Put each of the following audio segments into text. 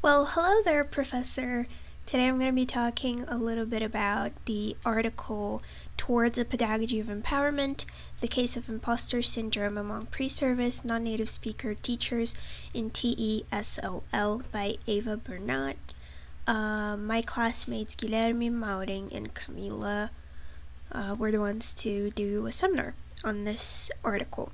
Well, hello there, Professor. Today I'm going to be talking a little bit about the article Towards a Pedagogy of Empowerment The Case of Imposter Syndrome Among Pre Service Non Native Speaker Teachers in TESOL by Ava Bernat. Uh, my classmates Guilherme Mauring and Camila uh, were the ones to do a seminar on this article.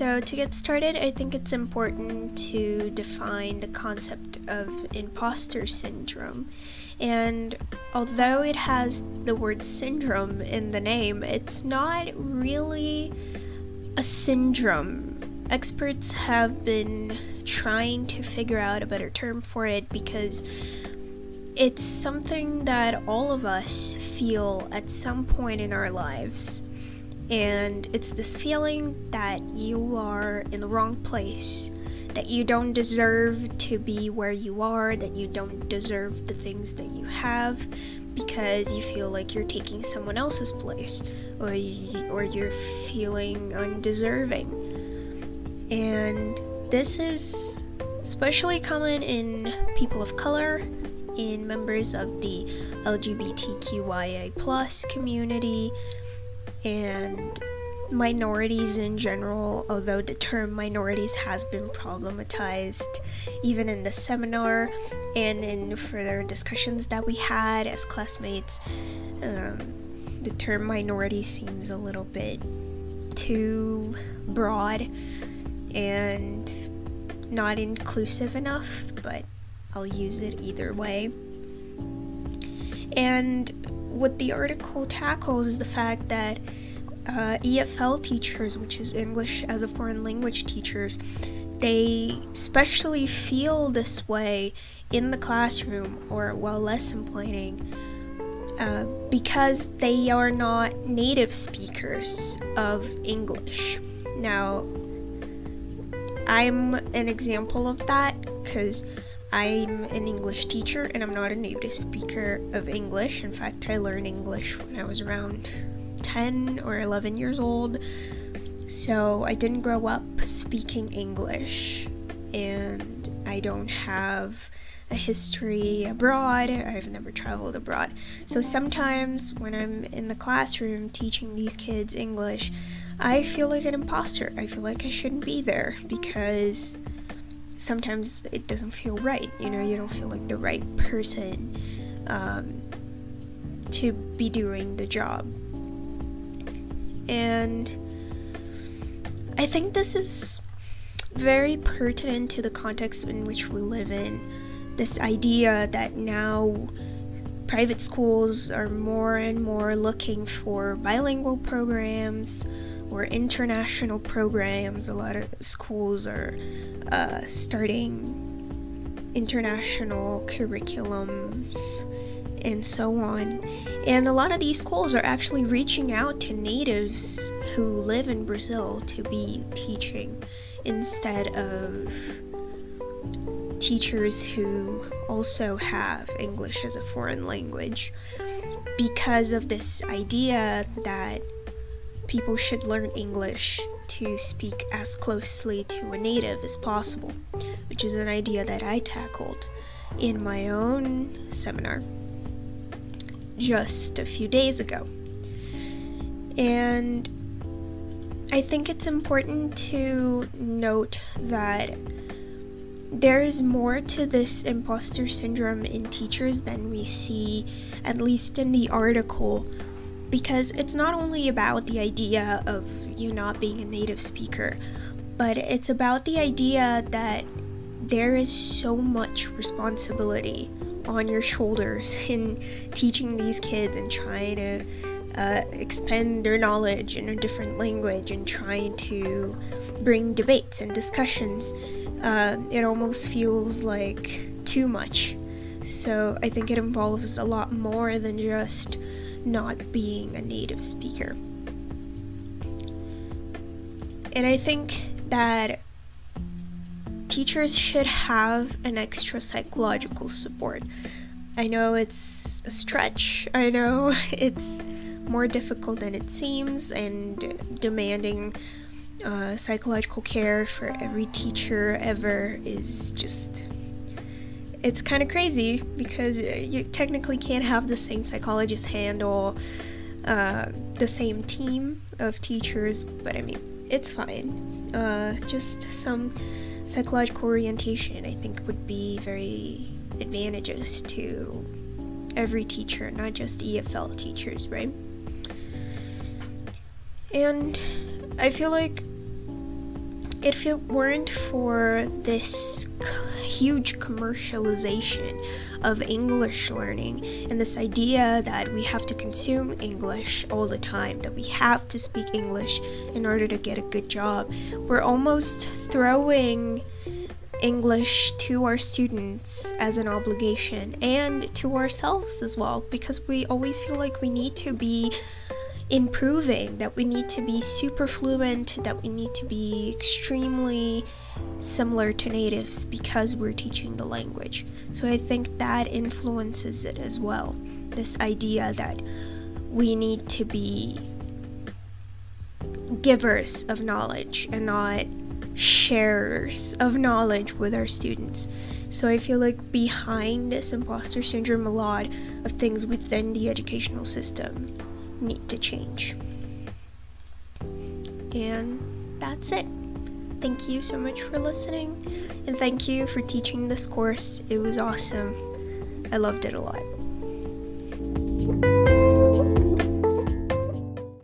So, to get started, I think it's important to define the concept of imposter syndrome. And although it has the word syndrome in the name, it's not really a syndrome. Experts have been trying to figure out a better term for it because it's something that all of us feel at some point in our lives and it's this feeling that you are in the wrong place, that you don't deserve to be where you are, that you don't deserve the things that you have because you feel like you're taking someone else's place or you, or you're feeling undeserving. And this is especially common in people of color, in members of the LGBTQIA community, and minorities in general, although the term minorities has been problematized even in the seminar and in further discussions that we had as classmates. Um, the term minority seems a little bit too broad and not inclusive enough, but I'll use it either way. And what the article tackles is the fact that uh, EFL teachers, which is English as a foreign language teachers, they especially feel this way in the classroom or while lesson planning uh, because they are not native speakers of English. Now, I'm an example of that because I'm an English teacher and I'm not a native speaker of English. In fact, I learned English when I was around 10 or 11 years old. So I didn't grow up speaking English and I don't have a history abroad. I've never traveled abroad. So sometimes when I'm in the classroom teaching these kids English, I feel like an imposter. I feel like I shouldn't be there because sometimes it doesn't feel right. You know, you don't feel like the right person um, to be doing the job. And I think this is very pertinent to the context in which we live in. This idea that now private schools are more and more looking for bilingual programs or international programs. A lot of schools are uh, starting international curriculums and so on. And a lot of these schools are actually reaching out to natives who live in Brazil to be teaching instead of teachers who also have English as a foreign language because of this idea that people should learn English to speak as closely to a native as possible, which is an idea that I tackled in my own seminar just a few days ago. And I think it's important to note that there is more to this imposter syndrome in teachers than we see, at least in the article because it's not only about the idea of you not being a native speaker, but it's about the idea that there is so much responsibility on your shoulders in teaching these kids and trying to uh, expend their knowledge in a different language and trying to bring debates and discussions. Uh, it almost feels like too much. So I think it involves a lot more than just not being a native speaker. And I think that teachers should have an extra psychological support. I know it's a stretch, I know it's more difficult than it seems and demanding uh, psychological care for every teacher ever is just it's kind of crazy because you technically can't have the same psychologist handle uh, the same team of teachers, but I mean, it's fine. Uh, just some psychological orientation, I think, would be very advantageous to every teacher, not just EFL teachers, right? And I feel like if it weren't for this huge commercialization of English learning and this idea that we have to consume English all the time, that we have to speak English in order to get a good job, we're almost throwing English to our students as an obligation and to ourselves as well because we always feel like we need to be improving, that we need to be super fluent, that we need to be extremely similar to natives because we're teaching the language. So I think that influences it as well. This idea that we need to be givers of knowledge and not sharers of knowledge with our students. So I feel like behind this imposter syndrome, a lot of things within the educational system need to change. And that's it. Thank you so much for listening, and thank you for teaching this course. It was awesome. I loved it a lot.